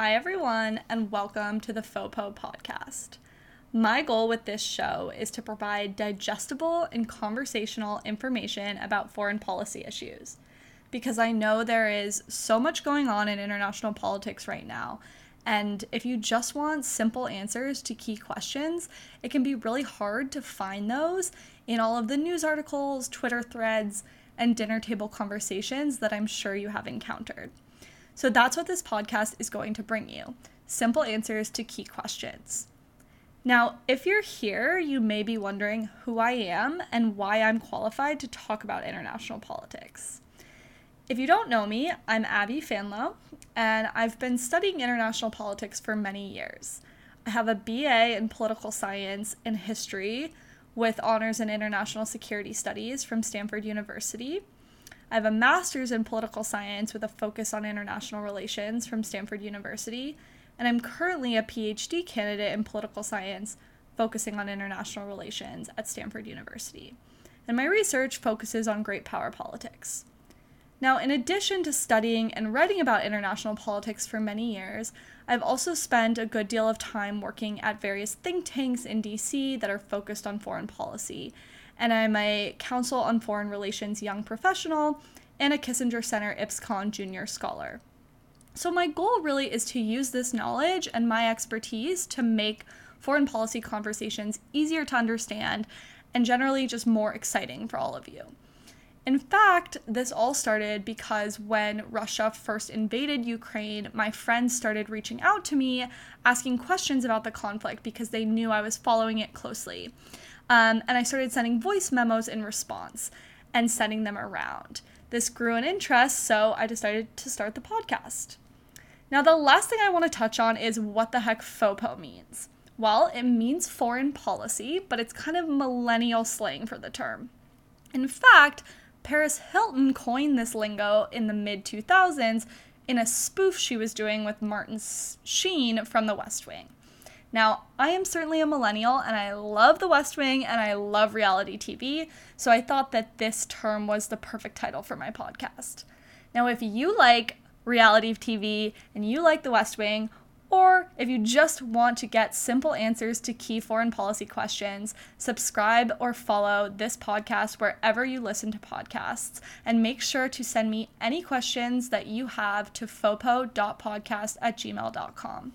Hi, everyone, and welcome to the FOPO podcast. My goal with this show is to provide digestible and conversational information about foreign policy issues because I know there is so much going on in international politics right now. And if you just want simple answers to key questions, it can be really hard to find those in all of the news articles, Twitter threads, and dinner table conversations that I'm sure you have encountered. So that's what this podcast is going to bring you simple answers to key questions. Now, if you're here, you may be wondering who I am and why I'm qualified to talk about international politics. If you don't know me, I'm Abby Fanlow, and I've been studying international politics for many years. I have a BA in political science and history with honors in international security studies from Stanford University I have a master's in political science with a focus on international relations from Stanford University, and I'm currently a PhD candidate in political science focusing on international relations at Stanford University. And my research focuses on great power politics. Now, in addition to studying and writing about international politics for many years, I've also spent a good deal of time working at various think tanks in DC that are focused on foreign policy and I'm a Council on Foreign Relations Young Professional and a Kissinger Center IPSCON Junior Scholar. So, my goal really is to use this knowledge and my expertise to make foreign policy conversations easier to understand and generally just more exciting for all of you. In fact, this all started because when Russia first invaded Ukraine, my friends started reaching out to me asking questions about the conflict because they knew I was following it closely. Um, and I started sending voice memos in response and sending them around. This grew in interest, so I decided to start the podcast. Now, the last thing I want to touch on is what the heck FOPO means. Well, it means foreign policy, but it's kind of millennial slang for the term. In fact, Paris Hilton coined this lingo in the mid 2000s in a spoof she was doing with Martin Sheen from The West Wing. Now, I am certainly a millennial and I love The West Wing and I love reality TV, so I thought that this term was the perfect title for my podcast. Now, if you like reality TV and you like The West Wing, or if you just want to get simple answers to key foreign policy questions, subscribe or follow this podcast wherever you listen to podcasts. And make sure to send me any questions that you have to fopo.podcast at gmail.com.